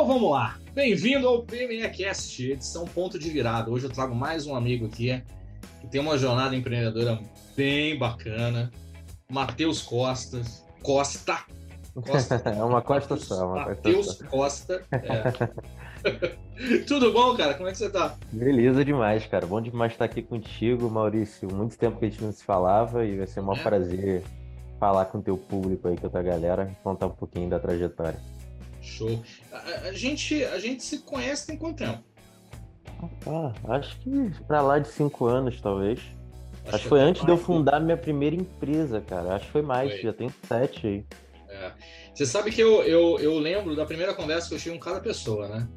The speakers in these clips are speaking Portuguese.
Então vamos lá. Bem-vindo ao PMEcast, edição ponto de virada. Hoje eu trago mais um amigo aqui que tem uma jornada empreendedora bem bacana. Matheus Costa. Costa. Costa. é uma costa só. Matheus Costa. É. Tudo bom, cara? Como é que você tá? Beleza demais, cara. Bom demais estar aqui contigo, Maurício. Muito tempo que a gente não se falava e vai ser um é. prazer falar com o teu público aí, com a tua galera, contar um pouquinho da trajetória. Show. A, a, gente, a gente se conhece tem quanto tempo? Ah, acho que pra lá de cinco anos, talvez. Acho, acho que foi antes de eu fundar minha primeira empresa, cara. Acho que foi mais, foi. já tem sete aí. É. Você sabe que eu, eu, eu lembro da primeira conversa que eu tive com cada pessoa, né?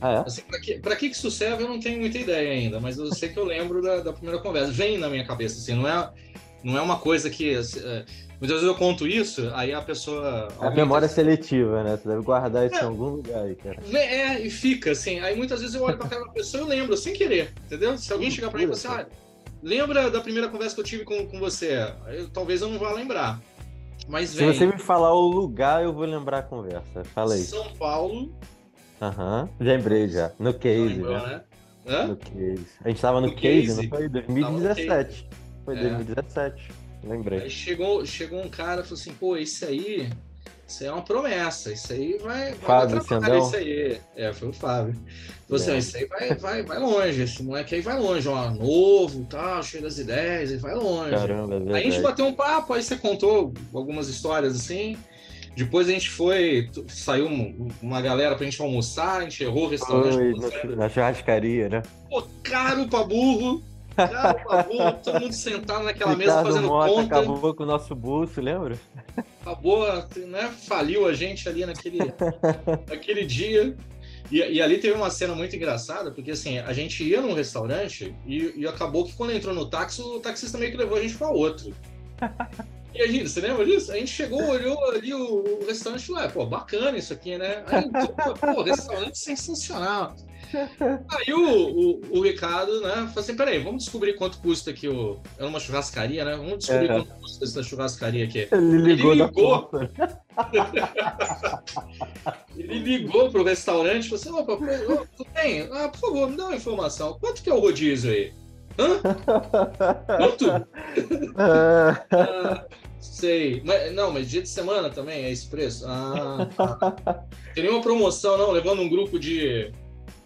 Ah, é? Assim, pra, que, pra que isso serve eu não tenho muita ideia ainda, mas eu sei que eu lembro da, da primeira conversa. Vem na minha cabeça, assim, não é, não é uma coisa que. Assim, é, Muitas vezes eu conto isso, aí a pessoa. A memória assim, seletiva, né? Você deve guardar isso é, em algum lugar aí, cara. Né, é, e fica, assim. Aí muitas vezes eu olho pra aquela pessoa e eu lembro, sem querer, entendeu? Se alguém chegar pra mim e falar assim, ah, lembra da primeira conversa que eu tive com, com você? Eu, talvez eu não vá lembrar. Mas vem. Se você me falar o lugar, eu vou lembrar a conversa. Fala aí. São Paulo. Aham, uhum. lembrei já. No case, lembrou, né? né? No case. A gente tava no, no case, case, não foi? 2017. Foi 2017. Lembrei. Aí chegou, chegou um cara e falou assim, pô, isso aí, isso aí é uma promessa, isso aí vai, Fábio vai isso aí. É, foi o Fábio. Falou assim, é. isso aí vai, vai, vai longe, esse moleque aí vai longe, ó, novo, tal, cheio das ideias, ele vai longe. Caramba, é aí a gente bateu um papo, aí você contou algumas histórias assim, depois a gente foi, saiu uma galera pra gente almoçar, a gente errou o restaurante. Foi, na churrascaria, né? Pô, caro pra burro. Cara, favor, todo mundo sentado naquela Ricardo mesa fazendo Mota conta. Acabou com o nosso bolso, lembra? Acabou, né? Faliu a gente ali naquele, naquele dia. E, e, ali teve uma cena muito engraçada, porque assim, a gente ia num restaurante e, e acabou que quando entrou no táxi, o taxista meio que levou a gente para outro. E a gente, você lembra disso? A gente chegou, olhou ali o, o restaurante e falou: é, pô, bacana isso aqui, né? Aí, pô, restaurante sensacional. Aí o, o, o, Ricardo, né, falou assim: peraí, vamos descobrir quanto custa aqui o. É uma churrascaria, né? Vamos descobrir é. quanto custa essa churrascaria aqui. Ele ligou. Ele ligou. Ele ligou pro restaurante e falou assim: opa, tudo bem? Ah, por favor, me dá uma informação. Quanto que é o rodízio aí? Hã? Quanto? ah, sei. Mas, não, mas dia de semana também é esse preço? Ah, tá. Tem nenhuma promoção, não? Levando um grupo de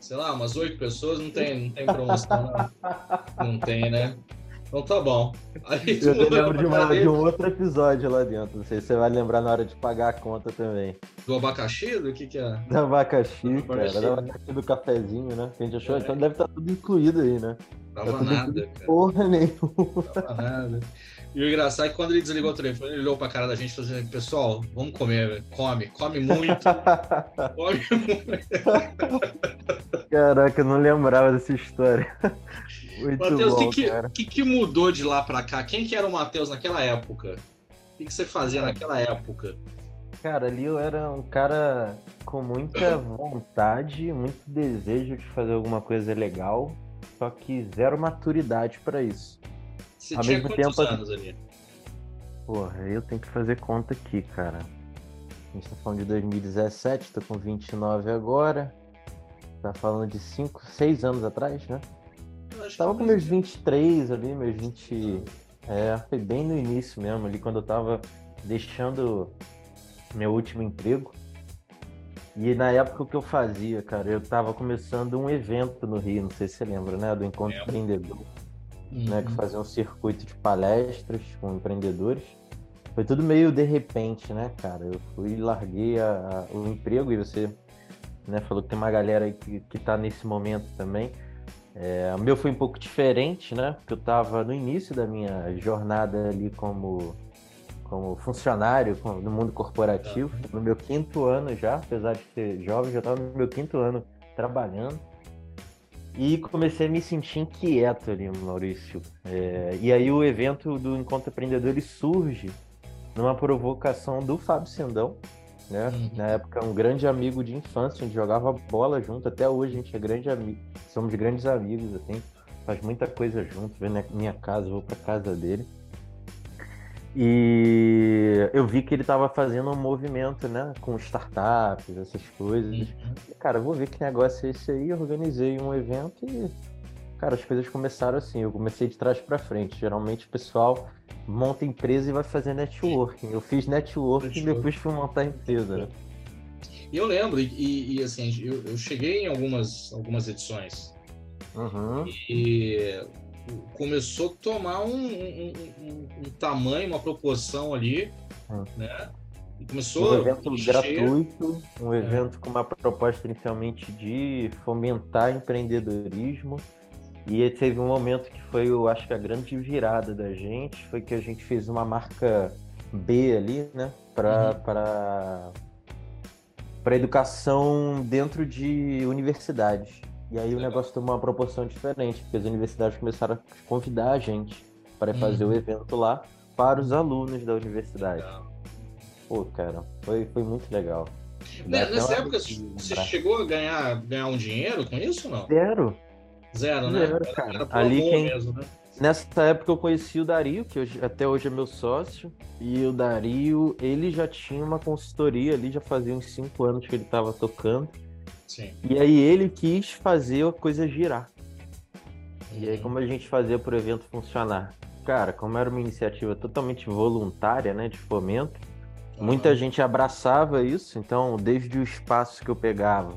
sei lá, umas oito pessoas, não tem, não tem promoção, não. não tem, né? Então tá bom. Aí, eu lembro de, uma, de, um outro episódio lá dentro. Não sei se você vai lembrar na hora de pagar a conta também. Do abacaxi? Do que que é? Do abacaxi, do cara. Abacaxi. Do abacaxi do cafezinho, né? Que a gente achou. É. Então deve estar tudo incluído aí, né? Tava tá nada, cara. Porra nenhuma. Tava nada. E o engraçado é que quando ele desligou o telefone, ele olhou pra cara da gente e falou assim: Pessoal, vamos comer, come, come muito. come muito. Caraca, eu não lembrava dessa história. Matheus, o que, que, que, mudou de lá pra cá? Quem que era o Matheus naquela época? O que, que você fazia naquela época? Cara, ali eu era um cara com muita vontade, muito desejo de fazer alguma coisa legal, só que zero maturidade para isso. Você Ao tinha mesmo quantos tempo, anos ali? Porra, eu tenho que fazer conta aqui, cara. A gente tá falando de 2017, tô com 29 agora. Tá falando de 5, 6 anos atrás, né? Tava com meus 23 ali, meus 20. É, foi bem no início mesmo, ali quando eu tava deixando meu último emprego. E na época o que eu fazia, cara, eu tava começando um evento no Rio, não sei se você lembra, né? Do Encontro é. Uhum. né, que fazia um circuito de palestras com empreendedores. Foi tudo meio de repente, né, cara? Eu fui larguei a, a, o emprego e você né, falou que tem uma galera aí que, que tá nesse momento também. É, o meu foi um pouco diferente, né? Porque eu estava no início da minha jornada ali como, como funcionário no mundo corporativo, no meu quinto ano já, apesar de ser jovem, já estava no meu quinto ano trabalhando. E comecei a me sentir inquieto ali, Maurício. É, e aí o evento do Encontro Empreendedor ele surge numa provocação do Fábio Sendão, né? Uhum. Na época, um grande amigo de infância, a gente jogava bola junto, até hoje a gente é grande amigo, somos grandes amigos, assim, faz muita coisa junto, vem na minha casa, vou pra casa dele. E eu vi que ele estava fazendo um movimento, né, com startups, essas coisas. Uhum. Cara, vou ver que negócio é esse aí. organizei um evento e, cara, as coisas começaram assim. Eu comecei de trás para frente. Geralmente o pessoal monta empresa e vai fazer networking. Eu fiz networking e depois fui montar a empresa, né? Eu lembro, e, e assim, eu, eu, cheguei em algumas, algumas edições. Uhum. E começou a tomar um, um, um, um tamanho, uma proporção ali, uhum. né? E começou um evento gratuito, um é. evento com uma proposta inicialmente de fomentar empreendedorismo. E teve um momento que foi, eu acho que a grande virada da gente, foi que a gente fez uma marca B ali, né? Para uhum. Pra para educação dentro de universidades. E aí o negócio tomou uma proporção diferente, porque as universidades começaram a convidar a gente para fazer uhum. o evento lá para os alunos da universidade. Legal. Pô, cara, foi, foi muito legal. Nessa época, você chegou a ganhar, ganhar um dinheiro com isso ou não? Zero. Zero, né? Zero, cara. Era, era Ali quem, mesmo, né? Nessa época eu conheci o Dario, que hoje, até hoje é meu sócio, e o Dario, ele já tinha uma consultoria ali, já fazia uns cinco anos que ele estava tocando. Sim. E aí ele quis fazer a coisa girar. E aí como a gente fazia para o evento funcionar? Cara, como era uma iniciativa totalmente voluntária, né, de fomento, uhum. muita gente abraçava isso, então desde o espaço que eu pegava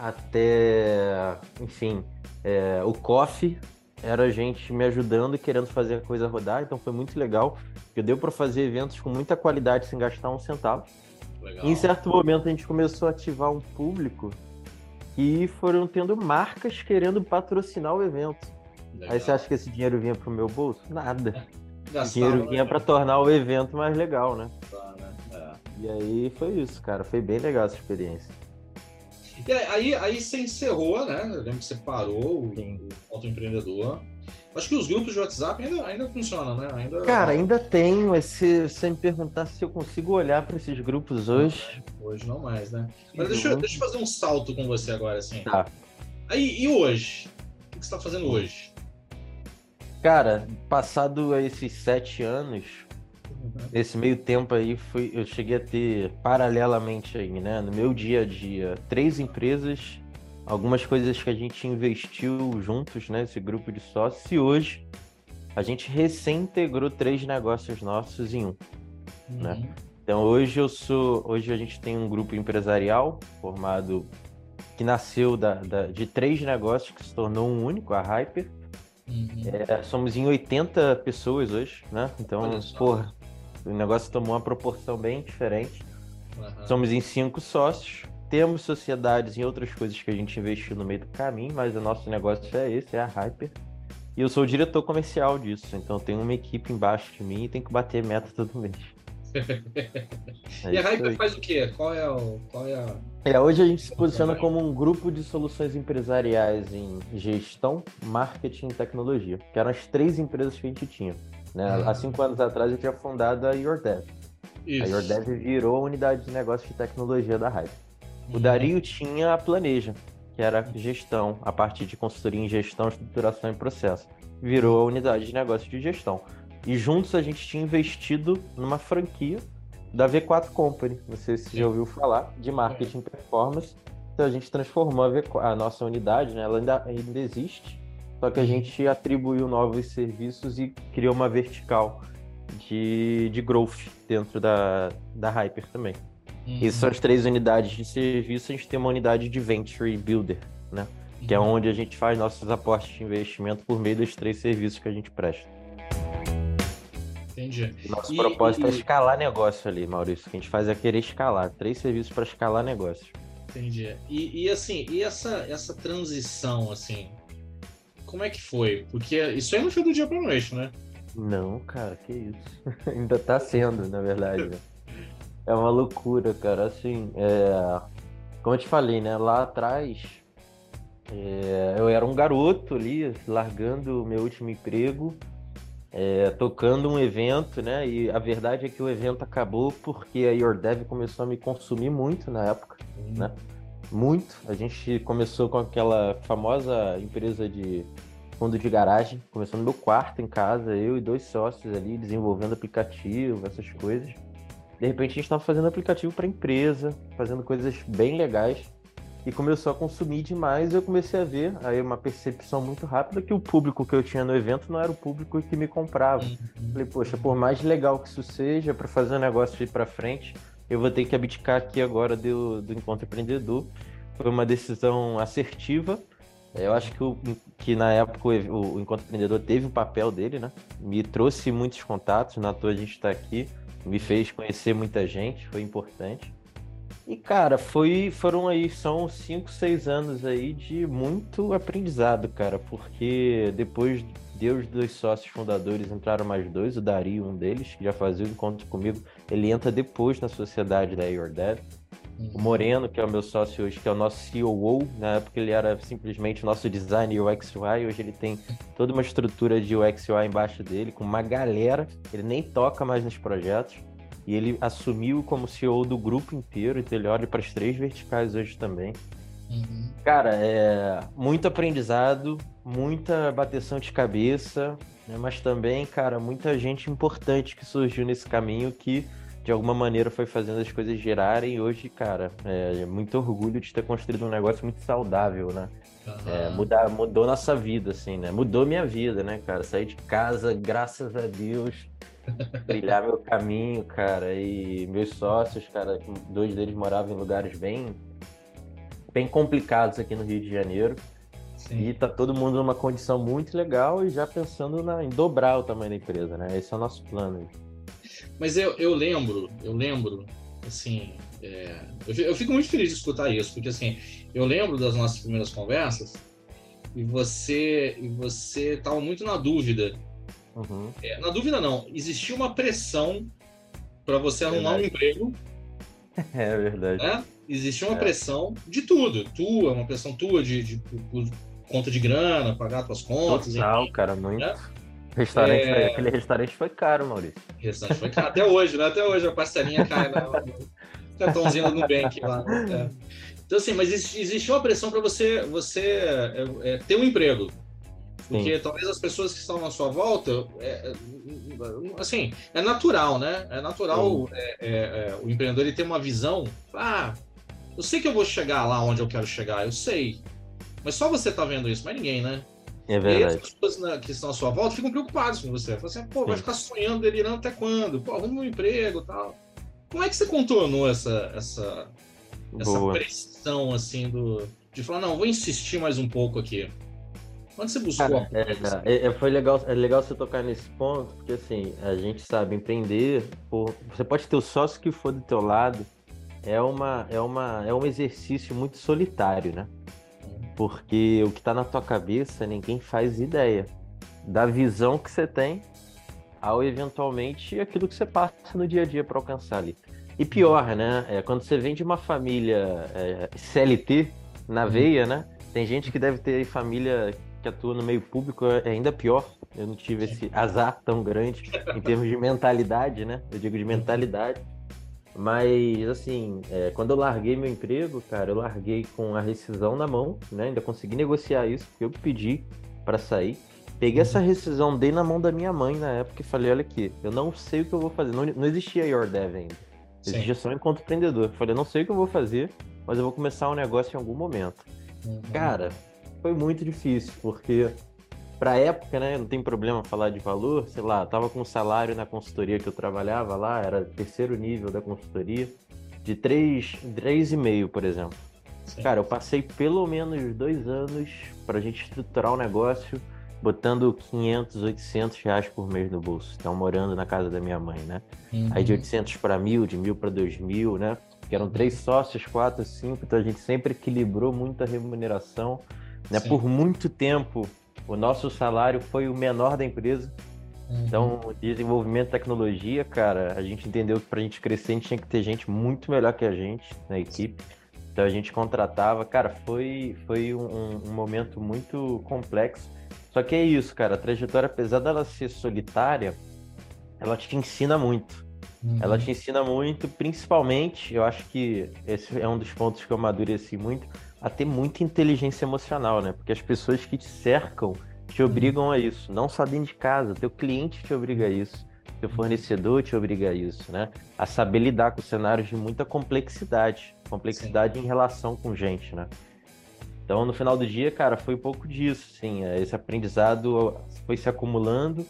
até, enfim, é, o coffee era gente me ajudando e querendo fazer a coisa rodar, então foi muito legal. Eu deu para fazer eventos com muita qualidade sem gastar um centavo. Legal. Em certo momento a gente começou a ativar um público e foram tendo marcas querendo patrocinar o evento. Legal. Aí você acha que esse dinheiro vinha pro meu bolso? Nada. Gastava, o dinheiro vinha para tornar o evento mais legal, né? Tá, né? É. E aí foi isso, cara. Foi bem legal essa experiência. E aí, aí você encerrou, né? Eu lembro que você parou o, o autoempreendedor. Acho que os grupos de WhatsApp ainda, ainda funcionam, né? Ainda... Cara, ainda tem, mas se você me perguntar se eu consigo olhar para esses grupos hoje. Hoje não mais, né? Mas deixa, eu, deixa eu fazer um salto com você agora, assim. Tá. Aí, e hoje? O que você está fazendo hoje? Cara, passado esses sete anos, Nesse meio tempo aí, fui, eu cheguei a ter paralelamente aí, né, no meu dia a dia, três empresas, algumas coisas que a gente investiu juntos, né, esse grupo de sócios, e hoje a gente recém-integrou três negócios nossos em um, uhum. né? Então hoje eu sou, hoje a gente tem um grupo empresarial formado que nasceu da, da de três negócios que se tornou um único, a Hyper. Uhum. É, somos em 80 pessoas hoje, né? Então, porra, o negócio tomou uma proporção bem diferente. Uhum. Somos em cinco sócios. Temos sociedades em outras coisas que a gente investiu no meio do caminho, mas o nosso negócio é esse, é a Hyper. E eu sou o diretor comercial disso, então tenho uma equipe embaixo de mim e tenho que bater meta todo mês. é e a Hyper faz o quê? Qual é, o, qual é a. É, hoje a gente se posiciona como um grupo de soluções empresariais em gestão, marketing e tecnologia, que eram as três empresas que a gente tinha. Né? Uhum. Há cinco anos atrás eu tinha fundado a YourDev. Isso. A YourDev virou a unidade de negócio de tecnologia da Hype. O Dario tinha a Planeja, que era gestão, a partir de consultoria em gestão, estruturação e processo. Virou a unidade de negócio de gestão. E juntos a gente tinha investido numa franquia da V4 Company, não sei se você já ouviu falar, de marketing performance. Então a gente transformou a, V4, a nossa unidade, né? ela ainda, ainda existe, só que a gente atribuiu novos serviços e criou uma vertical de, de growth dentro da, da Hyper também. Uhum. Essas são as três unidades de serviço. A gente tem uma unidade de Venture Builder, né? Uhum. Que é uhum. onde a gente faz nossos aportes de investimento por meio dos três serviços que a gente presta. Entendi. Nosso e, propósito é e... é escalar negócio ali, Maurício. O que a gente faz é querer escalar. Três serviços para escalar negócio. Entendi. E, e assim, e essa, essa transição, assim, como é que foi? Porque isso aí não foi do dia pra noite, né? Não, cara, que isso. Ainda tá sendo, na verdade. É uma loucura, cara. Assim, é... como eu te falei, né? Lá atrás, é... eu era um garoto ali, largando o meu último emprego, é... tocando um evento, né? E a verdade é que o evento acabou porque a YourDev começou a me consumir muito na época, uhum. né? Muito. A gente começou com aquela famosa empresa de fundo de garagem, começou no meu quarto em casa, eu e dois sócios ali desenvolvendo aplicativo, essas coisas. De repente a gente estava fazendo aplicativo para empresa, fazendo coisas bem legais e começou a consumir demais. Eu comecei a ver aí uma percepção muito rápida que o público que eu tinha no evento não era o público que me comprava. Uhum. Falei, poxa, por mais legal que isso seja, para fazer o um negócio ir para frente, eu vou ter que abdicar aqui agora do, do encontro empreendedor. Foi uma decisão assertiva. Eu acho que, o, que na época o, o Encontro Empreendedor teve o papel dele, né? Me trouxe muitos contatos, na toa a gente está aqui, me fez conhecer muita gente, foi importante. E, cara, foi, foram aí, são cinco, seis anos aí de muito aprendizado, cara, porque depois de os dois sócios fundadores entraram mais dois, o Dario, um deles, que já fazia o encontro comigo, ele entra depois na sociedade da Your Dad. O uhum. Moreno, que é o meu sócio hoje, que é o nosso COO, na época ele era simplesmente o nosso design UX UI, hoje ele tem toda uma estrutura de UX UI embaixo dele, com uma galera, ele nem toca mais nos projetos. E ele assumiu como CEO do grupo inteiro, então ele olha para as três verticais hoje também. Uhum. Cara, é muito aprendizado, muita bateção de cabeça, né? mas também, cara, muita gente importante que surgiu nesse caminho que de alguma maneira foi fazendo as coisas girarem e hoje, cara, é muito orgulho de ter construído um negócio muito saudável, né? Uhum. É, mudar, mudou nossa vida, assim, né? Mudou minha vida, né, cara? Saí de casa, graças a Deus, brilhar meu caminho, cara. E meus sócios, cara, dois deles moravam em lugares bem, bem complicados aqui no Rio de Janeiro. Sim. E tá todo mundo numa condição muito legal e já pensando na, em dobrar o tamanho da empresa, né? Esse é o nosso plano. Mas eu, eu lembro, eu lembro, assim, é, eu, eu fico muito feliz de escutar isso, porque assim, eu lembro das nossas primeiras conversas e você e você estava muito na dúvida Uhum. É, na dúvida, não. Existia uma pressão para você arrumar verdade. um emprego. É verdade. Né? Existia uma é. pressão de tudo. Tua, uma pressão tua de, de, de conta de grana, pagar tuas contas. Total, enfim, cara, muito. Né? Restaurante é... foi, aquele restaurante foi caro, Maurício. Restaurante foi caro. Até hoje, né? Até hoje a parcelinha cai no cartãozinho do Nubank lá. Né? Então, assim, mas existe uma pressão para você, você é, é, ter um emprego. Porque Sim. talvez as pessoas que estão na sua volta, é, é assim, é natural, né? É natural é, é, o empreendedor ele ter uma visão. Ah, eu sei que eu vou chegar lá onde eu quero chegar, eu sei. Mas só você tá vendo isso, mas ninguém, né? É verdade. E as pessoas que estão à sua volta ficam preocupadas com você. Falam assim, pô, vai ficar sonhando, delirando até quando? Pô, arruma um emprego tal. Como é que você contornou essa, essa, essa pressão, assim, do, de falar, não, vou insistir mais um pouco aqui? Onde você buscou? Cara, é, é, é, foi legal, é legal você tocar nesse ponto, porque assim, a gente sabe empreender, por, você pode ter o sócio que for do teu lado, é, uma, é, uma, é um exercício muito solitário, né? Porque o que está na tua cabeça, ninguém faz ideia da visão que você tem ao eventualmente aquilo que você passa no dia a dia para alcançar ali. E pior, né? É, quando você vem de uma família é, CLT na veia, né? Tem gente que deve ter família que atua no meio público é ainda pior. Eu não tive esse azar tão grande em termos de mentalidade, né? Eu digo de mentalidade. Mas, assim, é, quando eu larguei meu emprego, cara, eu larguei com a rescisão na mão, né? Ainda consegui negociar isso, porque eu pedi para sair. Peguei essa rescisão, dei na mão da minha mãe na época e falei: olha aqui, eu não sei o que eu vou fazer. Não, não existia Your Dev ainda. Existia Sim. só enquanto empreendedor. Eu falei: eu não sei o que eu vou fazer, mas eu vou começar um negócio em algum momento. Uhum. Cara, foi muito difícil, porque para época, né, não tem problema falar de valor, sei lá, tava com um salário na consultoria que eu trabalhava lá, era terceiro nível da consultoria, de 3,5, por exemplo. Sim. Cara, eu passei pelo menos dois anos para a gente estruturar o um negócio, botando 500, 800 reais por mês no bolso. Então, morando na casa da minha mãe, né? Uhum. Aí de 800 para mil, de mil para dois mil, né? Que eram três sócios, quatro, cinco, então a gente sempre equilibrou muito a remuneração né? Por muito tempo, o nosso salário foi o menor da empresa. Uhum. Então, desenvolvimento de tecnologia, cara, a gente entendeu que para a gente crescer, a gente tinha que ter gente muito melhor que a gente na equipe. Então, a gente contratava. Cara, foi, foi um, um momento muito complexo. Só que é isso, cara, a trajetória, apesar dela ser solitária, ela te ensina muito. Uhum. Ela te ensina muito, principalmente, eu acho que esse é um dos pontos que eu amadureci muito, a ter muita inteligência emocional, né? Porque as pessoas que te cercam te obrigam a isso. Não só dentro de casa, teu cliente te obriga a isso. Seu fornecedor te obriga a isso, né? A saber lidar com cenários de muita complexidade. Complexidade Sim. em relação com gente, né? Então, no final do dia, cara, foi um pouco disso, sim. É, esse aprendizado foi se acumulando,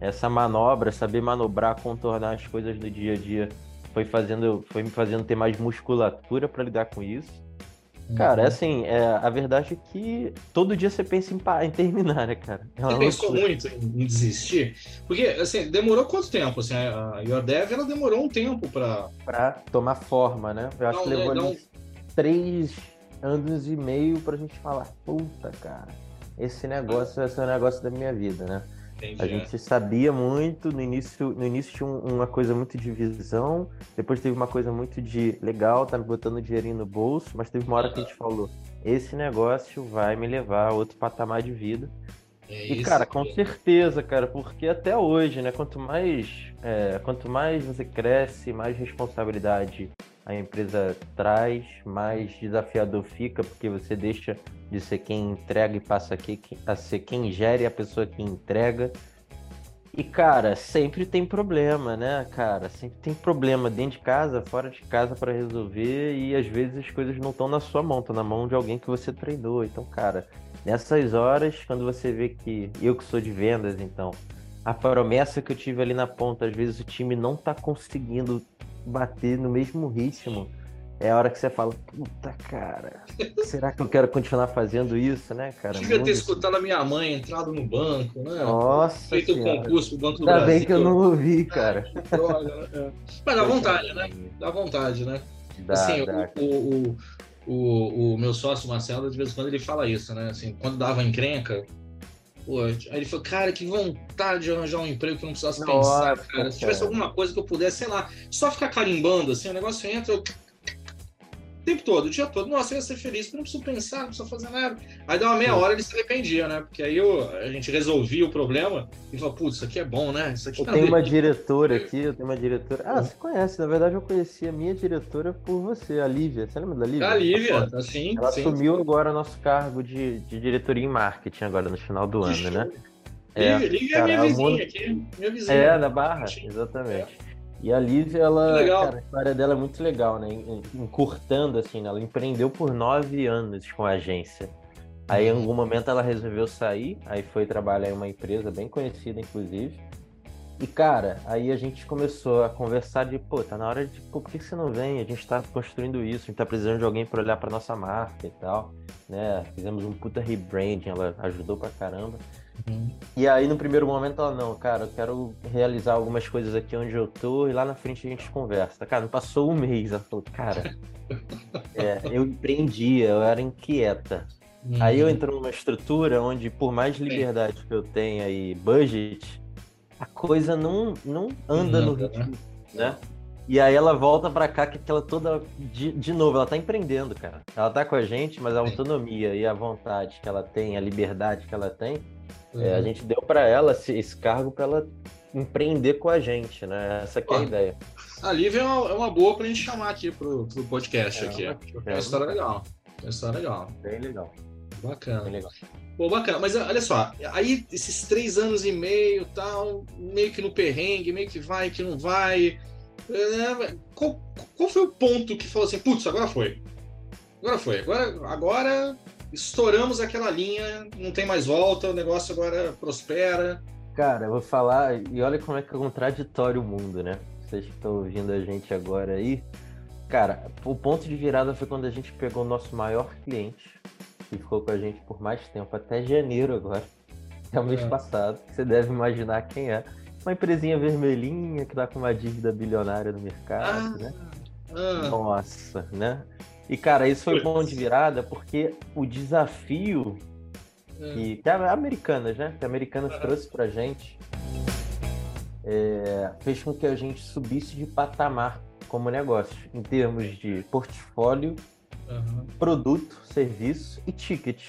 essa manobra, saber manobrar, contornar as coisas do dia a dia, foi fazendo, foi me fazendo ter mais musculatura para lidar com isso. Cara, é uhum. assim, é, a verdade é que todo dia você pensa em, em terminar, né, cara? É você pensou muito em, desistir? Porque, assim, demorou quanto tempo? Assim, a YourDev, ela demorou um tempo para... Para tomar forma, né? Eu acho não, que levou não... três anos e meio pra gente falar, puta, cara, esse negócio vai ser o negócio da minha vida, né? Entendi. A gente sabia muito, no início, no início tinha uma coisa muito de visão, depois teve uma coisa muito de legal, tá me botando dinheirinho no bolso, mas teve uma hora que a gente falou, esse negócio vai me levar a outro patamar de vida. É e, cara, com certeza, cara, porque até hoje, né, quanto mais, é, quanto mais você cresce, mais responsabilidade a empresa traz, mais desafiador fica, porque você deixa de ser quem entrega e passa aqui a ser quem gere a pessoa que entrega. E, cara, sempre tem problema, né, cara? Sempre tem problema dentro de casa, fora de casa para resolver e às vezes as coisas não estão na sua mão, estão na mão de alguém que você treinou. Então, cara, nessas horas, quando você vê que eu que sou de vendas, então, a promessa que eu tive ali na ponta, às vezes o time não tá conseguindo bater no mesmo ritmo é a hora que você fala, puta cara, será que eu quero continuar fazendo isso, né, cara? Devia ter escutado a minha mãe, entrado no banco, né? Nossa Feito o concurso do Banco do Ainda Brasil. bem que eu não ouvi, cara. Droga, né? Mas dá vontade, né? Dá vontade, né? Dá, assim, dá. O, o, o, o, meu sócio Marcelo, de vez em quando, ele fala isso, né? Assim, quando dava encrenca, Pô, aí ele falou, cara, que vontade de arranjar um emprego que não precisasse Nossa, pensar, cara. Se tivesse alguma coisa que eu pudesse, sei lá, só ficar carimbando, assim, o negócio entra, eu tempo todo, o dia todo. Nossa, eu ia ser feliz, não preciso pensar, não preciso fazer nada. Aí dá uma meia hora ele se arrependia, né? Porque aí eu, a gente resolvia o problema e falou, putz, isso aqui é bom, né? Isso aqui eu tá tenho uma diretora aqui, eu tenho uma diretora. Ah, você conhece, na verdade eu conheci a minha diretora por você, a Lívia. Você lembra da Lívia? A Lívia, assim. Ela sim, assumiu sim. agora nosso cargo de, de diretoria em marketing agora no final do ano, né? É, Lívia é minha vizinha aqui, minha vizinha. É, da Barra, exatamente. É. E a Lívia, ela, cara, a história dela é muito legal, né? Encurtando, assim, né? ela empreendeu por nove anos com a agência. Aí, em algum momento, ela resolveu sair, aí foi trabalhar em uma empresa bem conhecida, inclusive. E, cara, aí a gente começou a conversar de, pô, tá na hora de, pô, por que você não vem? A gente tá construindo isso, a gente tá precisando de alguém para olhar para nossa marca e tal, né? Fizemos um puta rebranding, ela ajudou pra caramba. Uhum. E aí, no primeiro momento, ela, não, cara, eu quero realizar algumas coisas aqui onde eu tô e lá na frente a gente conversa. Cara, não passou um mês. Ela falou, cara, é, eu empreendia, eu era inquieta. Uhum. Aí eu entro numa estrutura onde, por mais liberdade que eu tenha e budget, a coisa não, não anda no ritmo, né? né? E aí ela volta para cá que aquela toda de, de novo, ela tá empreendendo, cara. Ela tá com a gente, mas a autonomia e a vontade que ela tem, a liberdade que ela tem, Uhum. É, a gente deu para ela esse, esse cargo para ela empreender com a gente, né? Essa é a ideia. A Lívia é uma, é uma boa para a gente chamar aqui pro, pro podcast é, aqui. É uma história legal. Uma história legal. Bem legal. Bacana. Bem legal. Pô, bacana. Mas olha só, aí esses três anos e meio, tal, meio que no perrengue, meio que vai, que não vai. É, qual, qual foi o ponto que falou assim, putz, agora foi? Agora foi. Agora, agora estouramos aquela linha, não tem mais volta, o negócio agora prospera. Cara, eu vou falar, e olha como é que é contraditório o mundo, né? Vocês que estão ouvindo a gente agora aí. Cara, o ponto de virada foi quando a gente pegou o nosso maior cliente, que ficou com a gente por mais tempo, até janeiro agora. É o mês é. passado. Você deve imaginar quem é. Uma empresinha vermelhinha que tá com uma dívida bilionária no mercado, ah, né? Ah. Nossa, né? E, cara, isso foi bom de virada porque o desafio hum. que, que a Americanas, né? Que a Americanas uhum. trouxe pra gente é, fez com que a gente subisse de patamar como negócio, em termos de portfólio, uhum. produto, serviço e ticket.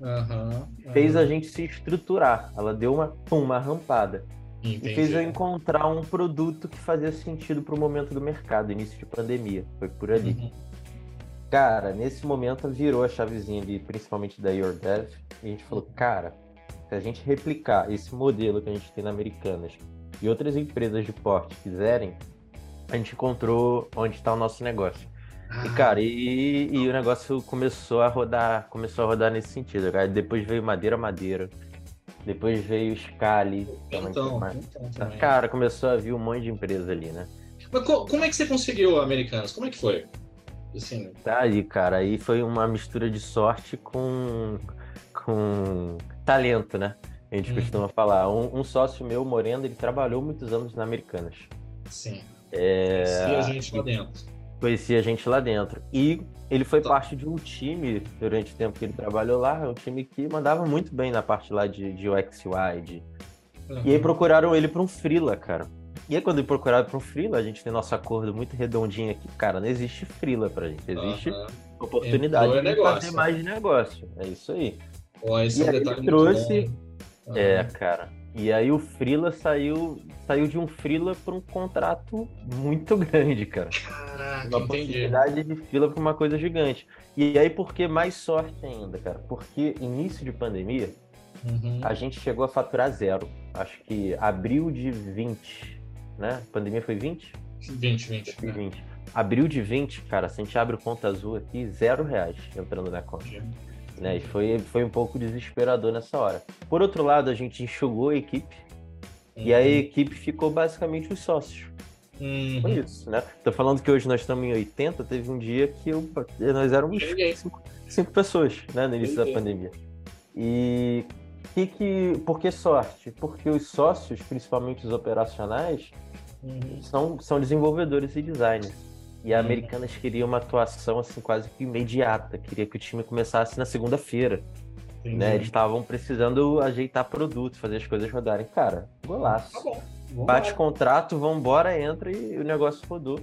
Uhum. Fez a gente se estruturar. Ela deu uma, uma rampada. Entendi. E fez eu encontrar um produto que fazia sentido para o momento do mercado, início de pandemia. Foi por ali. Uhum. Cara, nesse momento virou a chavezinha ali, principalmente da YourDev, e a gente falou, cara, se a gente replicar esse modelo que a gente tem na Americanas e outras empresas de porte quiserem, a gente encontrou onde está o nosso negócio. Ah. E, cara, e, e, o negócio começou a rodar, começou a rodar nesse sentido, cara. Depois veio Madeira Madeira. Depois veio Scali. Então, então cara, começou a vir um monte de empresa ali, né? Mas como é que você conseguiu Americanas? Como é que foi? Assim... Tá aí, cara. Aí foi uma mistura de sorte com, com talento, né? A gente hum. costuma falar. Um, um, sócio meu, Moreno, ele trabalhou muitos anos na Americanas. Sim. É... Conhecia a gente lá dentro. Conhecia a gente lá dentro. E ele foi tá. parte de um time durante o tempo que ele trabalhou lá, um time que mandava muito bem na parte lá de, de UX UI. De... Uhum. E aí procuraram ele para um freela, cara. E aí quando ele procuraram para um freela, a gente tem nosso acordo muito redondinho aqui, cara, não existe freela pra gente, existe uhum. oportunidade de negócio. fazer mais de negócio. É isso aí. Pô, esse e é um detalhe trouxe... Uhum. É, cara. E aí o Freela saiu, saiu de um Freela para um contrato muito grande, cara. Caraca, uma entendi. possibilidade de Freela para uma coisa gigante. E aí por que mais sorte ainda, cara? Porque início de pandemia, uhum. a gente chegou a faturar zero. Acho que abril de 20, né? A pandemia foi 20? 20, 20. 20. Abril de 20, cara, se a gente abre o conta azul aqui, zero reais entrando na conta. Uhum. Né? E foi, foi um pouco desesperador nessa hora. Por outro lado, a gente enxugou a equipe uhum. e a uhum. equipe ficou basicamente os sócios. Uhum. Foi isso, né? Tô falando que hoje nós estamos em 80, teve um dia que eu, nós éramos cinco, cinco, pessoas, né, no início da pandemia. E que, que, por que sorte? Porque os sócios, principalmente os operacionais, uhum. são, são desenvolvedores e designers. E a Americanas queria uma atuação assim quase que imediata, queria que o time começasse na segunda-feira. Né? Eles estavam precisando ajeitar produto, fazer as coisas rodarem. Cara, golaço. Tá bom. Bate contrato, vambora, entra e o negócio rodou.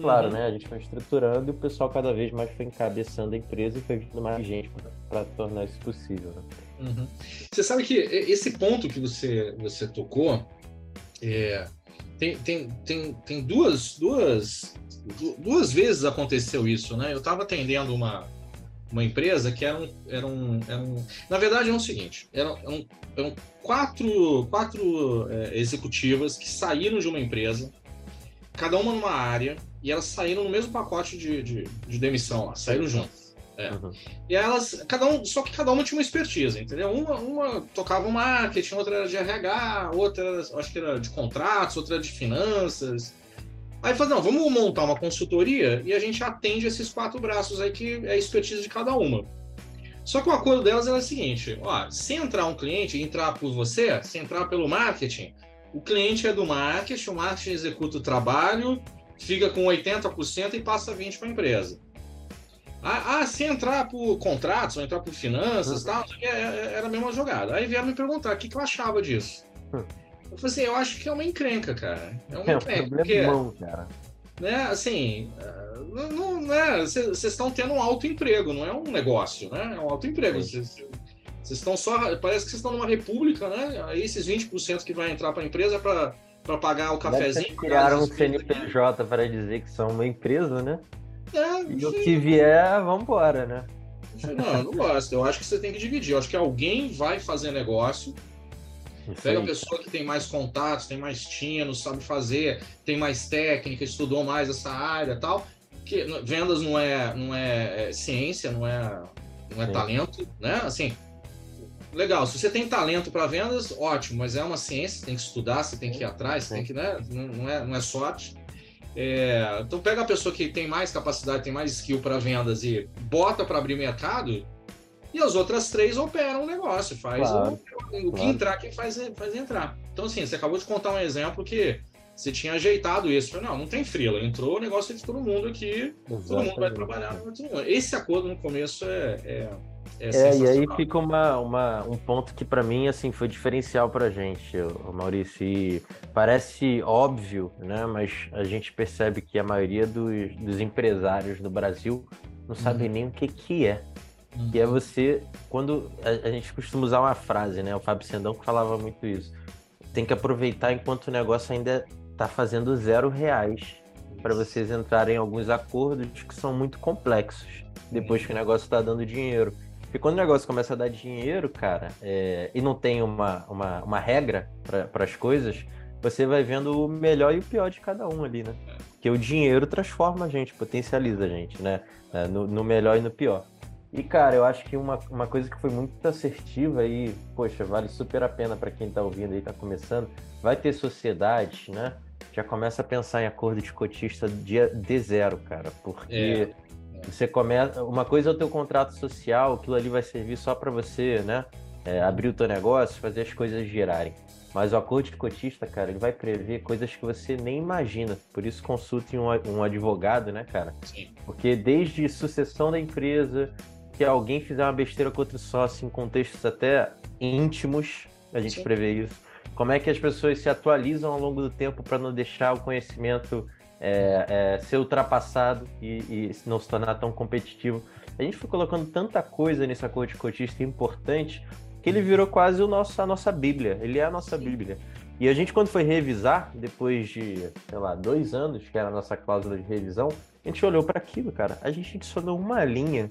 Claro, uhum. né? A gente foi estruturando e o pessoal cada vez mais foi encabeçando a empresa e foi vindo mais gente para tornar isso possível. Né? Uhum. Você sabe que esse ponto que você, você tocou é, tem, tem, tem, tem duas, duas duas vezes aconteceu isso, né? Eu estava atendendo uma, uma empresa que era um, era um, era um na verdade é o seguinte, eram, eram, eram quatro, quatro é, executivas que saíram de uma empresa, cada uma numa área, e elas saíram no mesmo pacote de, de, de demissão, lá, saíram juntas. É. Uhum. E elas, cada um, só que cada uma tinha uma expertise, entendeu? Uma, uma tocava marketing, outra era de RH, outra acho que era de contratos, outra era de finanças, Aí falou, não, vamos montar uma consultoria e a gente atende esses quatro braços aí que é a expertise de cada uma. Só que o acordo delas era o seguinte, ó, se entrar um cliente, entrar por você, se entrar pelo marketing, o cliente é do marketing, o marketing executa o trabalho, fica com 80% e passa 20% para a empresa. Ah, ah, se entrar por contratos, ou entrar por finanças, uhum. tal, é, é, era a mesma jogada. Aí vieram me perguntar o que, que eu achava disso. Uhum. Eu falei assim, eu acho que é uma encrenca, cara. É uma é, encrenca. Porque, bom, cara. Né, assim, eh, não, não é, vocês estão tendo um alto emprego, não é um negócio, né? É um alto emprego. Vocês estão só. Parece que vocês estão numa república, né? Aí esses 20% que vai entrar para a empresa é para pagar o cafezinho. Criaram um CNPJ para dizer que são uma empresa, né? É, e o que vier, vamos embora, né? Não, eu não gosto. Eu acho que você tem que dividir. Eu acho que alguém vai fazer negócio Pega a pessoa que tem mais contatos, tem mais tino, sabe fazer, tem mais técnica, estudou mais essa área tal. Que vendas não é, não é, é ciência, não é, não é talento, né? Assim, legal. Se você tem talento para vendas, ótimo, mas é uma ciência, tem que estudar, você tem que ir atrás, você tem que, né? Não é, não é sorte. É, então pega a pessoa que tem mais capacidade, tem mais skill para vendas e bota para abrir mercado e as outras três operam o negócio, faz claro, o, o que entrar, quem faz, faz entrar. Então, assim, você acabou de contar um exemplo que você tinha ajeitado isso. Não, não tem frila. Entrou o negócio de todo mundo aqui, Exatamente. todo mundo vai trabalhar. Esse acordo no começo é. é, é, é e aí fica uma, uma, um ponto que para mim assim foi diferencial para a gente, Maurício. E parece óbvio, né? Mas a gente percebe que a maioria dos, dos empresários do Brasil não sabe uhum. nem o que, que é Uhum. Que é você, quando a, a, gente costuma usar uma frase, né? O Fábio Sendão que falava muito isso. Tem que aproveitar enquanto o negócio ainda está fazendo zero reais para vocês entrarem em alguns acordos que são muito complexos depois que o negócio está dando dinheiro. Porque quando o negócio começa a dar dinheiro, cara, é, e não tem uma, uma, uma regra para as coisas, você vai vendo o melhor e o pior de cada um ali, né? Porque o dinheiro transforma a gente, potencializa a gente, né? É, no, no melhor e no pior. E, cara, eu acho que uma, uma coisa que foi muito assertiva e, poxa, vale super a pena para quem tá ouvindo aí, tá começando, vai ter sociedade, né? Já começa a pensar em acordo de cotista de, de zero, cara, porque é. Você começa. Uma coisa é o teu contrato social, aquilo ali vai servir só para você, né? É, abrir o teu negócio, fazer as coisas girarem. Mas o acordo de cotista, cara, ele vai prever coisas que você nem imagina. Por isso consulte um, um advogado, né, cara? Sim. Porque desde sucessão da empresa, que alguém fizer uma besteira com outro sócio em contextos até íntimos, a gente Sim. prevê isso. Como é que as pessoas se atualizam ao longo do tempo para não deixar o conhecimento é, é, ser ultrapassado e, e, não se tornar tão competitivo. A gente foi colocando tanta coisa nesse acordo de cotista importante que ele virou quase o nosso, a nossa Bíblia. Ele é a nossa Bíblia. E a gente, quando foi revisar, depois de, sei lá, dois anos, que era a nossa cláusula de revisão, a gente olhou para aquilo, cara. A gente adicionou uma linha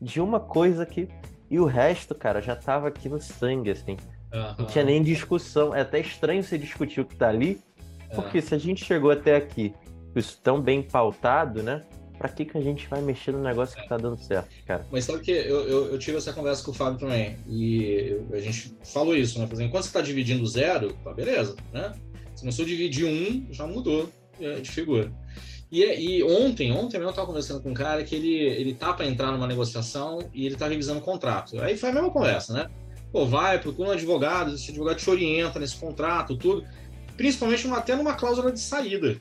de uma coisa que. E o resto, cara, já tava aqui no sangue, assim. Uhum. Não tinha nem discussão. É até estranho você discutir o que tá ali, porque se a gente chegou até aqui, isso tão bem pautado, né? Pra que, que a gente vai mexer no negócio que tá dando certo, cara? Mas sabe que eu, eu, eu tive essa conversa com o Fábio também, e a gente falou isso, né? Por exemplo, quando você tá dividindo zero, tá beleza, né? Se começou a dividir um, já mudou é, de figura. E, e, ontem, ontem eu estava conversando com um cara que ele, ele tá para entrar numa negociação e ele tá revisando o contrato. Aí foi a mesma conversa, né? Pô, vai, procura um advogado, esse advogado te orienta nesse contrato, tudo. Principalmente até numa cláusula de saída.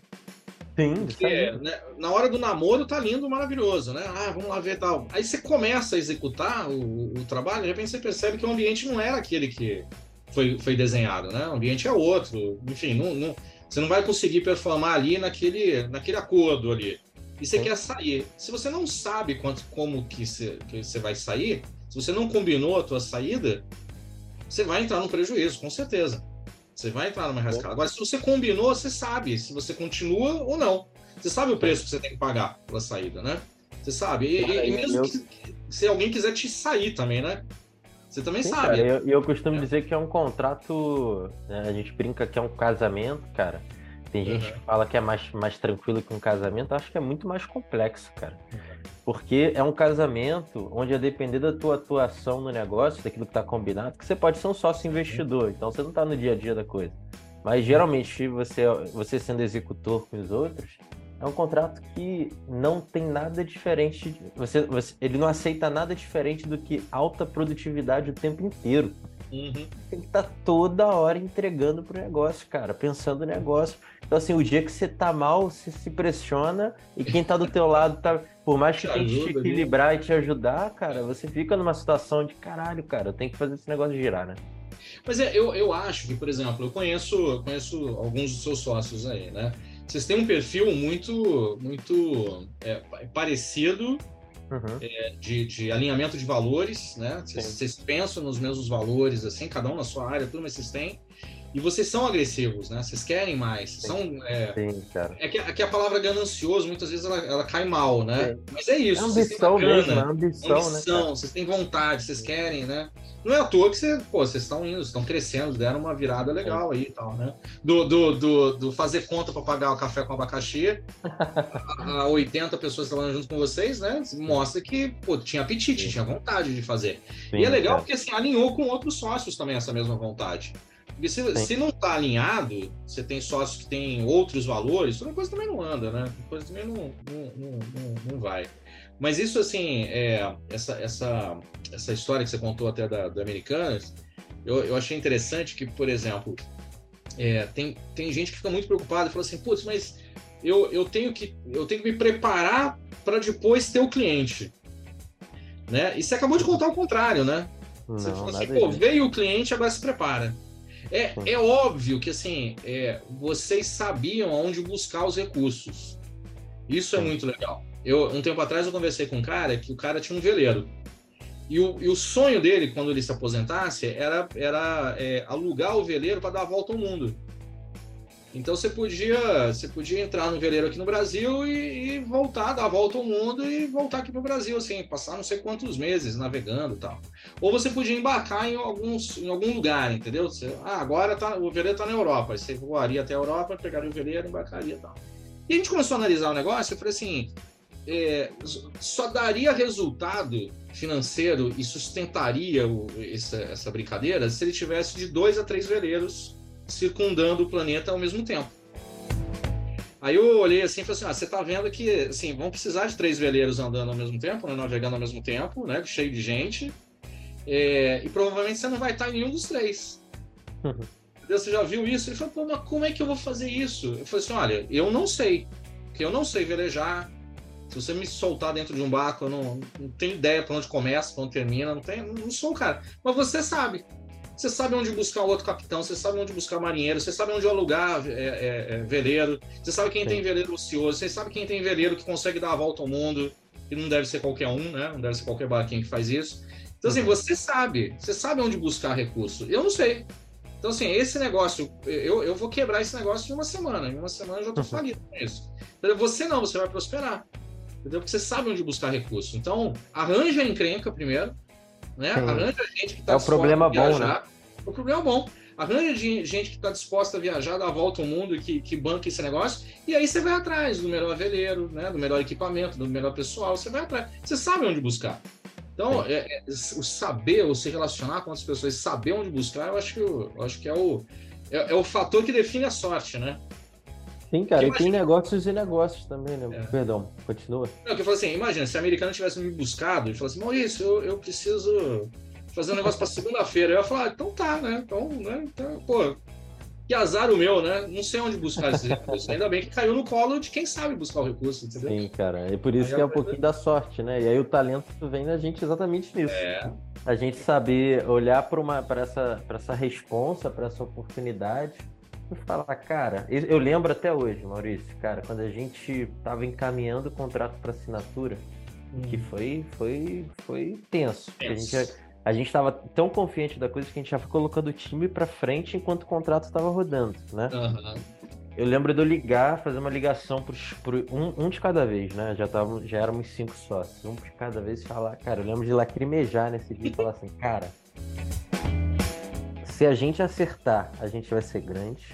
Sim, Porque, né, na hora do namoro tá lindo, maravilhoso, né? Ah, vamos lá ver tal. Aí você começa a executar o, o trabalho, de repente você percebe que o ambiente não era aquele que foi, foi desenhado, né? O ambiente é outro. Enfim, não, não você não vai conseguir performar ali naquele, naquele acordo ali. E você Sim. quer sair. Se você não sabe quanto, como que você, que você vai sair, se você não combinou a tua saída, você vai entrar no prejuízo, com certeza. Você vai entrar numa rascada. Agora, se você combinou, você sabe se você continua ou não. Você sabe o preço que você tem que pagar pela saída, né? Você sabe. E, e, e mesmo que, se alguém quiser te sair também, né? Você também Sim, sabe. E eu, eu, costumo é. dizer que é um contrato. Né? A gente brinca que é um casamento, cara. Tem gente uhum. que fala que é mais, mais tranquilo que um casamento. Eu acho que é muito mais complexo, cara. Uhum. Porque é um casamento onde, a depender da tua atuação no negócio, daquilo que está combinado, que você pode ser um sócio investidor, então você não está no dia a dia da coisa. Mas geralmente você, você sendo executor com os outros, é um contrato que não tem nada diferente. Você, você, ele não aceita nada diferente do que alta produtividade o tempo inteiro. Uhum. Tem que estar tá toda hora entregando pro negócio, cara, pensando no negócio. Então, assim, o dia que você tá mal, você se pressiona e quem tá do teu lado tá. Por mais que tente te equilibrar e te ajudar, cara, você fica numa situação de caralho, cara, eu tenho que fazer esse negócio girar, né? Mas é, eu, eu acho que, por exemplo, eu conheço, conheço alguns dos seus sócios aí, né? vocês têm um perfil muito, muito é, parecido uhum. é, de, de, alinhamento de valores, né? Vocês, pensam nos mesmos valores, assim, cada um na sua área, tudo, mas vocês têm. E vocês são agressivos, né? Vocês querem mais. Sim. São, é, Sim, cara. É que, é que a palavra ganancioso, muitas vezes, ela, ela cai mal, né? Sim. Mas é isso. É ambição mesmo, é ambição, ambição né? Cara? Vocês têm vontade, vocês querem, né? Não é à toa que você, pô, vocês estão indo, estão crescendo, deram uma virada legal aí e tal, né? Do, do, do, do fazer conta para pagar o café com abacaxi a 80 pessoas trabalhando junto com vocês, né? Mostra que, pô, tinha apetite, Sim. tinha vontade de fazer. Sim, e é legal porque, assim, alinhou com outros sócios também essa mesma vontade. Porque se, se não está alinhado, você tem sócios que têm outros valores, uma coisa também não anda, né? Uma coisa também não, não, não, não, não vai. Mas isso, assim, é, essa, essa, essa história que você contou até da, da Americanas, eu, eu achei interessante que, por exemplo, é, tem, tem gente que fica muito preocupada e fala assim, putz, mas eu, eu, tenho que, eu tenho que me preparar para depois ter o cliente. Né? E você acabou de contar o contrário, né? Você falou assim, pô, veio o cliente, agora se prepara. É, é óbvio que assim, é, vocês sabiam aonde buscar os recursos. Isso é muito legal. Eu, um tempo atrás eu conversei com um cara que o cara tinha um veleiro. E o, e o sonho dele, quando ele se aposentasse, era, era é, alugar o veleiro para dar a volta ao mundo. Então você podia, você podia entrar no veleiro aqui no Brasil e, e voltar, dar a volta ao mundo e voltar aqui para o Brasil, assim, passar não sei quantos meses navegando e tal. Ou você podia embarcar em, alguns, em algum lugar, entendeu? Você, ah, agora tá, o veleiro está na Europa, aí você voaria até a Europa, pegaria o veleiro, embarcaria e tal. E a gente começou a analisar o negócio e falei assim, é, só daria resultado financeiro e sustentaria o, essa, essa brincadeira se ele tivesse de dois a três veleiros circundando o planeta ao mesmo tempo. Aí eu olhei assim e falei assim: ah, você está vendo que assim, vão precisar de três veleiros andando ao mesmo tempo, né, navegando ao mesmo tempo, né, cheio de gente, é, e provavelmente você não vai estar em nenhum dos três. Uhum. Você já viu isso? Ele falou: Pô, mas como é que eu vou fazer isso? Eu falei assim: olha, eu não sei, porque eu não sei velejar. Se você me soltar dentro de um barco, eu não, não tenho ideia para onde começa, para onde termina, não, tenho, não sou o cara. Mas você sabe. Você sabe onde buscar outro capitão, você sabe onde buscar marinheiro, você sabe onde alugar é, é, é, veleiro, você sabe quem Sim. tem veleiro ocioso, você sabe quem tem veleiro que consegue dar a volta ao mundo, que não deve ser qualquer um, né? Não deve ser qualquer barquinho que faz isso. Então, assim, uhum. você sabe, você sabe onde buscar recurso. Eu não sei. Então, assim, esse negócio, eu, eu vou quebrar esse negócio em uma semana. Em uma semana eu já estou uhum. falido com isso. Você não, você vai prosperar. Entendeu? Porque você sabe onde buscar recurso. Então, arranja a encrenca primeiro, né? Sim. Arranja gente que está É o problema bom, né? O problema bom. Arranja gente que está disposta a viajar, dar a volta ao mundo e que, que banca esse negócio, e aí você vai atrás do melhor veleiro, né? do melhor equipamento, do melhor pessoal, você vai atrás. Você sabe onde buscar. Então, é, é, o saber, o se relacionar com outras pessoas, saber onde buscar, eu acho que, eu, eu acho que é, o, é, é, o fator que define a sorte, né? Sim, cara, e tem negócios e negócios também, né? É. Perdão, continua. Não, que eu falo assim, imagina, se a americana tivesse me buscado e falasse assim, Maurício, eu, eu preciso fazer um negócio para segunda-feira. Eu ia falar, ah, então tá, né? Então, né? Então, pô, que azar o meu, né? Não sei onde buscar esses recursos. Ainda bem que caiu no colo de quem sabe buscar o recurso, entendeu? Sim, cara. É por isso aí que é um pouquinho da sorte, né? E aí o talento vem da gente exatamente nisso. É. A gente saber olhar para essa, essa responsa, para essa oportunidade e falar, cara, eu lembro até hoje, Maurício, cara, quando a gente tava encaminhando o contrato para assinatura, hum. que foi, foi, foi tenso. tenso. A gente a gente estava tão confiante da coisa que a gente já foi colocando o time para frente enquanto o contrato estava rodando, né? Uhum. Eu lembro de eu ligar, fazer uma ligação para um, um de cada vez, né? Já, tava, já éramos cinco sócios, um de cada vez falar, cara, eu lembro de lacrimejar nesse dia e falar assim, cara, se a gente acertar, a gente vai ser grande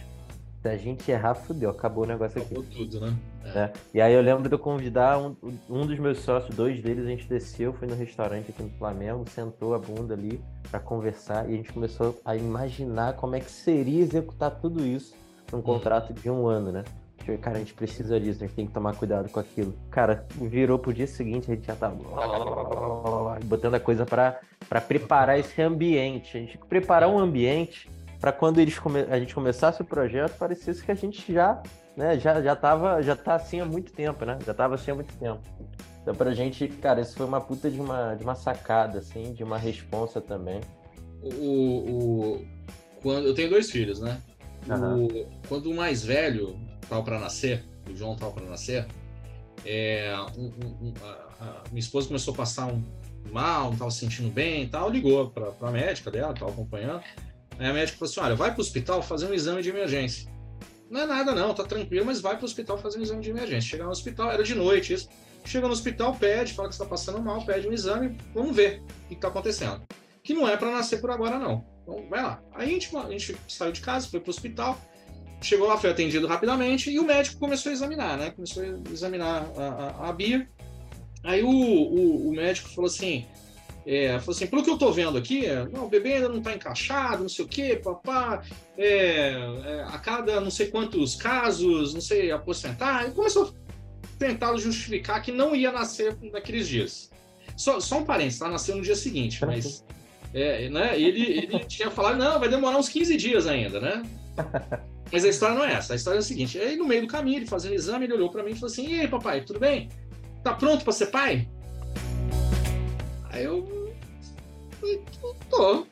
se a gente errar, fudeu, acabou o negócio acabou aqui. tudo, né? É. É. E aí eu lembro de eu convidar um, um dos meus sócios, dois deles, a gente desceu, foi no restaurante aqui no Flamengo, sentou a bunda ali para conversar e a gente começou a imaginar como é que seria executar tudo isso num uhum. contrato de um ano, né? Cara, a gente precisa disso, a gente tem que tomar cuidado com aquilo. Cara, virou pro dia seguinte, a gente já tava botando a coisa para preparar esse ambiente. A gente preparar um ambiente para quando eles come... a gente começasse o projeto, parecesse que a gente já, né, já já tava, já tá assim há muito tempo, né? Já tava assim há muito tempo. Então pra gente, cara, isso foi uma puta de uma, de uma sacada, assim, de uma responsa também. O, o, quando eu tenho dois filhos, né? Uhum. O, quando o mais velho tal para nascer, o João tal para nascer, é, um, um, a, a, minha esposa começou a passar um mal, não estava se sentindo bem e tal, ligou para a médica dela, estava acompanhando. Aí a médica falou assim: olha, vai para o hospital fazer um exame de emergência. Não é nada, não, tá tranquilo, mas vai para o hospital fazer um exame de emergência. Chega no hospital, era de noite isso. Chega no hospital, pede, fala que está passando mal, pede um exame, vamos ver o que está acontecendo. Que não é para nascer por agora, não. Então, vai lá. Aí a gente, a gente saiu de casa, foi para o hospital, chegou lá, foi atendido rapidamente e o médico começou a examinar, né? Começou a examinar a, a, a Bia. Aí o, o, o médico falou assim: é, falou assim, pelo que eu tô vendo aqui, não, o bebê ainda não está encaixado, não sei o quê, papá, é, é, a cada não sei quantos casos, não sei a porcentagem, começou a tentar justificar que não ia nascer naqueles dias. Só, só um parênteses, tá? Nasceu no dia seguinte, mas é, né, ele, ele tinha falado, não, vai demorar uns 15 dias ainda, né? Mas a história não é essa, a história é a seguinte, aí no meio do caminho, ele fazendo exame, ele olhou para mim e falou assim, e aí, papai, tudo bem? Tá pronto para ser pai? Aí eu. tô.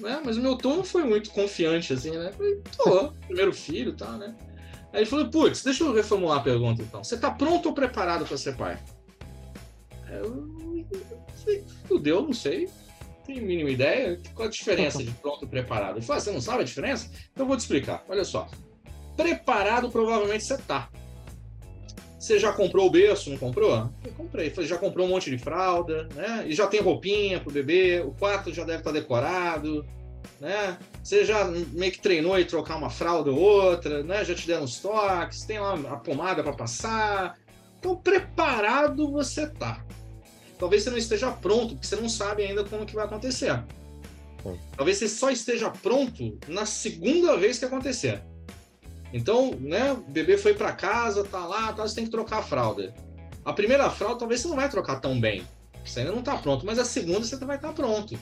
Né? Mas o meu tom não foi muito confiante, assim, né? Falei, tô. Primeiro filho tal, né? Aí ele falou, putz, deixa eu reformular a pergunta então. Você tá pronto ou preparado para ser pai? Aí eu fudeu, não sei. Tem mínima ideia? Qual a diferença de pronto e preparado? Ele falou, ah, você não sabe a diferença? Então eu vou te explicar. Olha só. preparado provavelmente você tá. Você já comprou o berço, não comprou? Eu comprei. Já comprou um monte de fralda, né? E já tem roupinha pro bebê, o quarto já deve estar tá decorado, né? Você já meio que treinou e trocar uma fralda ou outra, né? Já te deram os toques, tem lá a pomada para passar. Então, preparado você tá. Talvez você não esteja pronto, porque você não sabe ainda como que vai acontecer. Talvez você só esteja pronto na segunda vez que acontecer. Então, né, o bebê foi para casa, tá lá, tá, você tem que trocar a fralda. A primeira fralda talvez você não vai trocar tão bem. Você ainda não tá pronto, mas a segunda você vai estar tá pronto.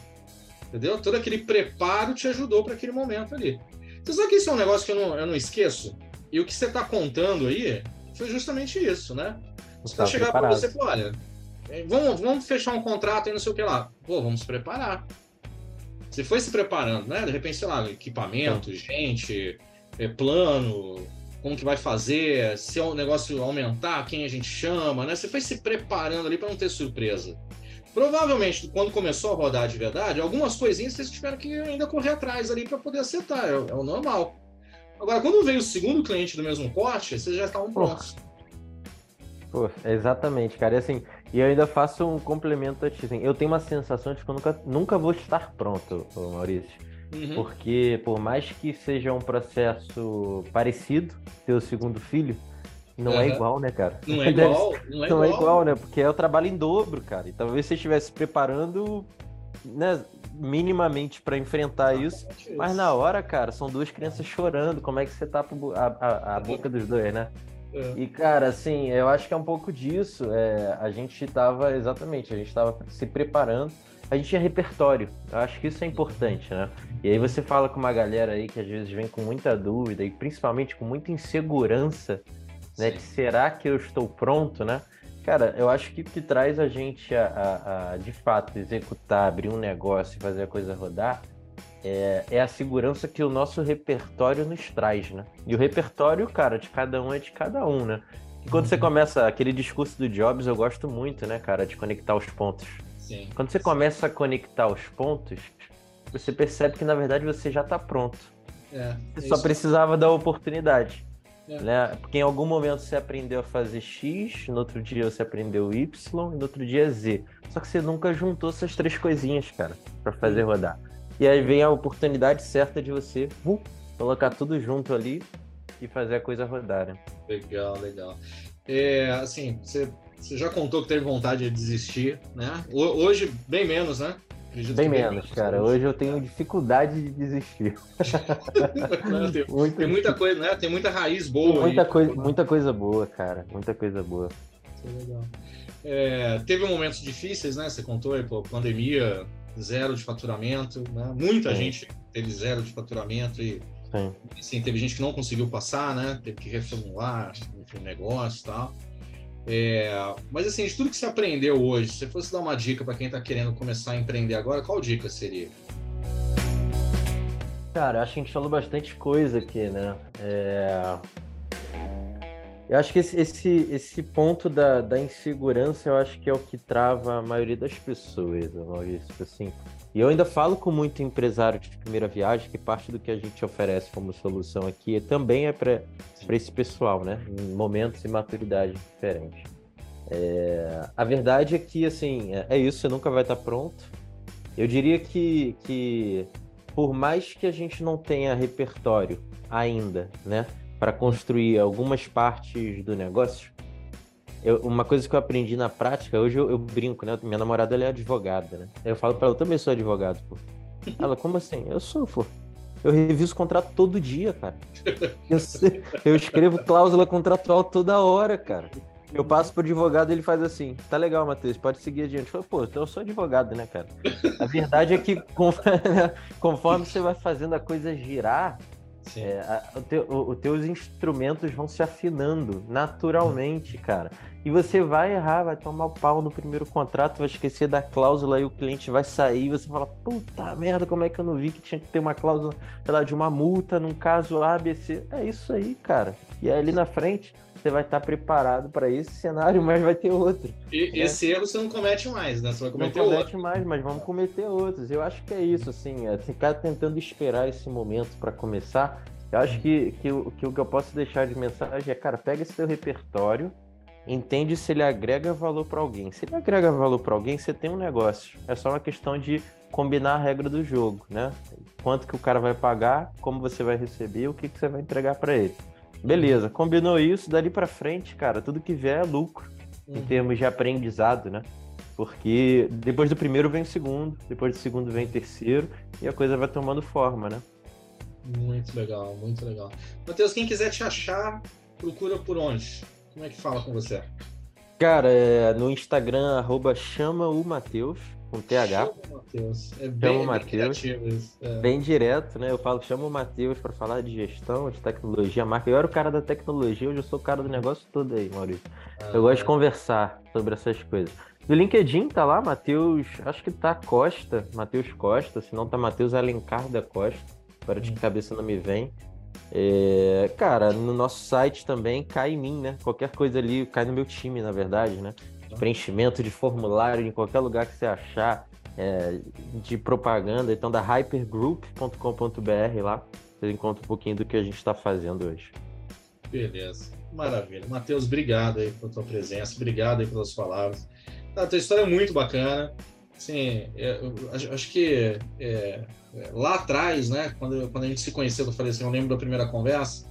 Entendeu? Todo aquele preparo te ajudou para aquele momento ali. Você sabe que isso é um negócio que eu não, eu não esqueço? E o que você está contando aí foi justamente isso, né? Você vai chegar para você e falar, olha, vamos, vamos fechar um contrato e não sei o que lá. Pô, vamos se preparar. Você foi se preparando, né? De repente, sei lá, equipamento, gente, é, plano, como que vai fazer, se o negócio aumentar, quem a gente chama, né? Você foi se preparando ali para não ter surpresa. Provavelmente, quando começou a rodar de verdade, algumas coisinhas vocês tiveram que ainda correr atrás ali para poder acertar, é, é, o normal. Agora, quando veio o segundo cliente do mesmo corte, vocês já estavam prontos. Pô, exatamente, cara. E assim, e eu ainda faço um complemento assim, eu tenho uma sensação de que eu nunca, nunca vou estar pronto, Maurício. Uhum. Porque por mais que seja um processo parecido, ter o segundo filho, não uhum. é igual, né, cara? Não é igual, não é, não igual. é igual, né? Porque é o trabalho em dobro, cara. E talvez você estivesse preparando, né, minimamente para enfrentar isso, isso, mas na hora, cara, são duas crianças chorando. Como é que você tapa a, a, a boca dos dois, né? É. E, cara, assim, eu acho que é um pouco disso. É, a gente tava, exatamente, a gente tava se preparando. A gente tinha repertório. Eu acho que isso é importante, né? E aí você fala com uma galera aí que às vezes vem com muita dúvida e principalmente com muita insegurança, né? De será que eu estou pronto, né? Cara, eu acho que o que traz a gente a, a, a, de fato executar, abrir um negócio e fazer a coisa rodar é, é, a segurança que o nosso repertório nos traz, né? E o repertório, cara, de cada um é de cada um, né? E quando você uhum. começa aquele discurso do Jobs, eu gosto muito, né, cara, de conectar os pontos. Sim. Quando você começa a conectar os pontos, você percebe que na verdade você já está pronto. É, você é só precisava da oportunidade. É. Né? Porque em algum momento você aprendeu a fazer X, no outro dia você aprendeu Y e no outro dia Z. Só que você nunca juntou essas três coisinhas, cara, para fazer rodar. E aí vem a oportunidade certa de você uh, colocar tudo junto ali e fazer a coisa rodar. Né? Legal, legal. É, assim, você, você já contou que teve vontade de desistir, né? Hoje, bem menos, né? Acredito bem menos, menos, cara. Hoje eu tenho dificuldade de desistir. tem, muita, tem, muita coisa, né? Tem muita raiz boa. Muita, aí. coisa, muita coisa boa, cara. Muita coisa boa. É. É, teve momentos difíceis, né? Você contou aí, pô, pandemia, zero de faturamento, né? Muita Sim. gente teve zero de faturamento e Sim. Assim, teve gente que não conseguiu passar, né? Teve que reformular o negócio e tal. É, mas assim, de tudo que você aprendeu hoje, se você fosse dar uma dica para quem está querendo começar a empreender agora, qual dica seria? Cara, acho que a gente falou bastante coisa aqui, né? É... Eu acho que esse, esse, esse ponto da, da insegurança, eu acho que é o que trava a maioria das pessoas, Maurício, assim. E eu ainda falo com muito empresário de primeira viagem que parte do que a gente oferece como solução aqui também é para esse pessoal, né? Em momentos e maturidade diferentes. É, a verdade é que, assim, é, é isso, você nunca vai estar pronto. Eu diria que, que por mais que a gente não tenha repertório ainda, né? Para construir algumas partes do negócio, eu, uma coisa que eu aprendi na prática, hoje eu, eu brinco, né? Minha namorada é advogada, né? Eu falo para ela, eu também sou advogado, pô. Ela, como assim? Eu sou, pô. Eu reviso o contrato todo dia, cara. Eu, eu escrevo cláusula contratual toda hora, cara. Eu passo pro advogado e ele faz assim: tá legal, Matheus, pode seguir adiante. Eu falo, pô, então eu sou advogado, né, cara? A verdade é que conforme você vai fazendo a coisa girar, é, a, o teu, o, os teus instrumentos vão se afinando naturalmente, cara. E você vai errar, vai tomar o pau no primeiro contrato, vai esquecer da cláusula e o cliente vai sair. E você fala, puta merda, como é que eu não vi que tinha que ter uma cláusula lá, de uma multa num caso ABC? É isso aí, cara. E aí, ali na frente, você vai estar preparado para esse cenário, mas vai ter outro. E né? esse erro você não comete mais, né? Você vai cometer não comete outro. mais, mas vamos cometer outros. Eu acho que é isso, assim, é ficar tentando esperar esse momento para começar Eu acho que, que, que o que eu posso deixar de mensagem é, cara, pega esse teu repertório, entende se ele agrega valor para alguém. Se ele agrega valor para alguém, você tem um negócio. É só uma questão de combinar a regra do jogo, né? Quanto que o cara vai pagar, como você vai receber, o que, que você vai entregar para ele. Beleza, combinou isso, dali para frente, cara, tudo que vier é lucro uhum. em termos de aprendizado, né? Porque depois do primeiro vem o segundo, depois do segundo vem o terceiro e a coisa vai tomando forma, né? Muito legal, muito legal. Matheus, quem quiser te achar, procura por onde? Como é que fala com você? Cara, é no Instagram, arroba chama o Matheus, com TH. Chama o Matheus. É bem, Matheus. É. Bem direto, né? Eu falo, chama o Matheus para falar de gestão, de tecnologia, marca. Eu era o cara da tecnologia, hoje eu sou o cara do negócio todo aí, Maurício. Ah, eu gosto de conversar sobre essas coisas. No LinkedIn tá lá, Matheus, acho que tá Costa, Matheus Costa, se não tá Matheus Alencar da Costa, agora de hum. cabeça não me vem. É, cara, no nosso site também cai em mim, né? Qualquer coisa ali cai no meu time, na verdade, né? Tá. Preenchimento de formulário em qualquer lugar que você achar, é, de propaganda, então da hypergroup.com.br lá, você encontra um pouquinho do que a gente está fazendo hoje. Beleza, maravilha. Matheus, obrigado aí pela tua presença, obrigado aí pelas palavras. A tua história é muito bacana. Sim, é, acho que é, é, lá atrás, né, quando, quando a gente se conheceu, eu falei assim, eu lembro da primeira conversa,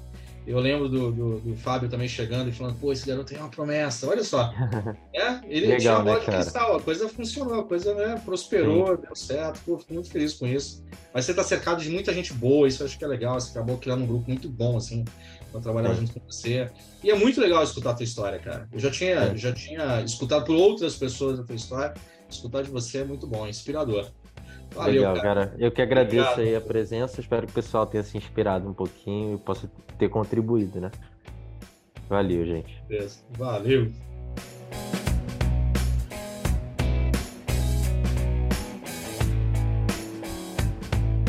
eu lembro do, do, do, Fábio também chegando e falando, pô, esse garoto tem uma promessa, olha só. é, ele Legal, tinha a bola né, de cristal, a coisa funcionou, a coisa né, prosperou, Sim. deu certo, pô, fico muito feliz com isso. Mas você tá cercado de muita gente boa, isso eu acho que é legal, você acabou criando um grupo muito bom, assim, para trabalhar junto com você. E é muito legal escutar a tua história, cara. Eu já tinha, é. já tinha escutado por outras pessoas a tua história, escutar de você é muito bom, é inspirador. Valeu, Legal, cara. cara. Eu que agradeço Obrigado. aí a presença. Espero que o pessoal tenha se inspirado um pouquinho e possa ter contribuído, né? Valeu, gente. Valeu.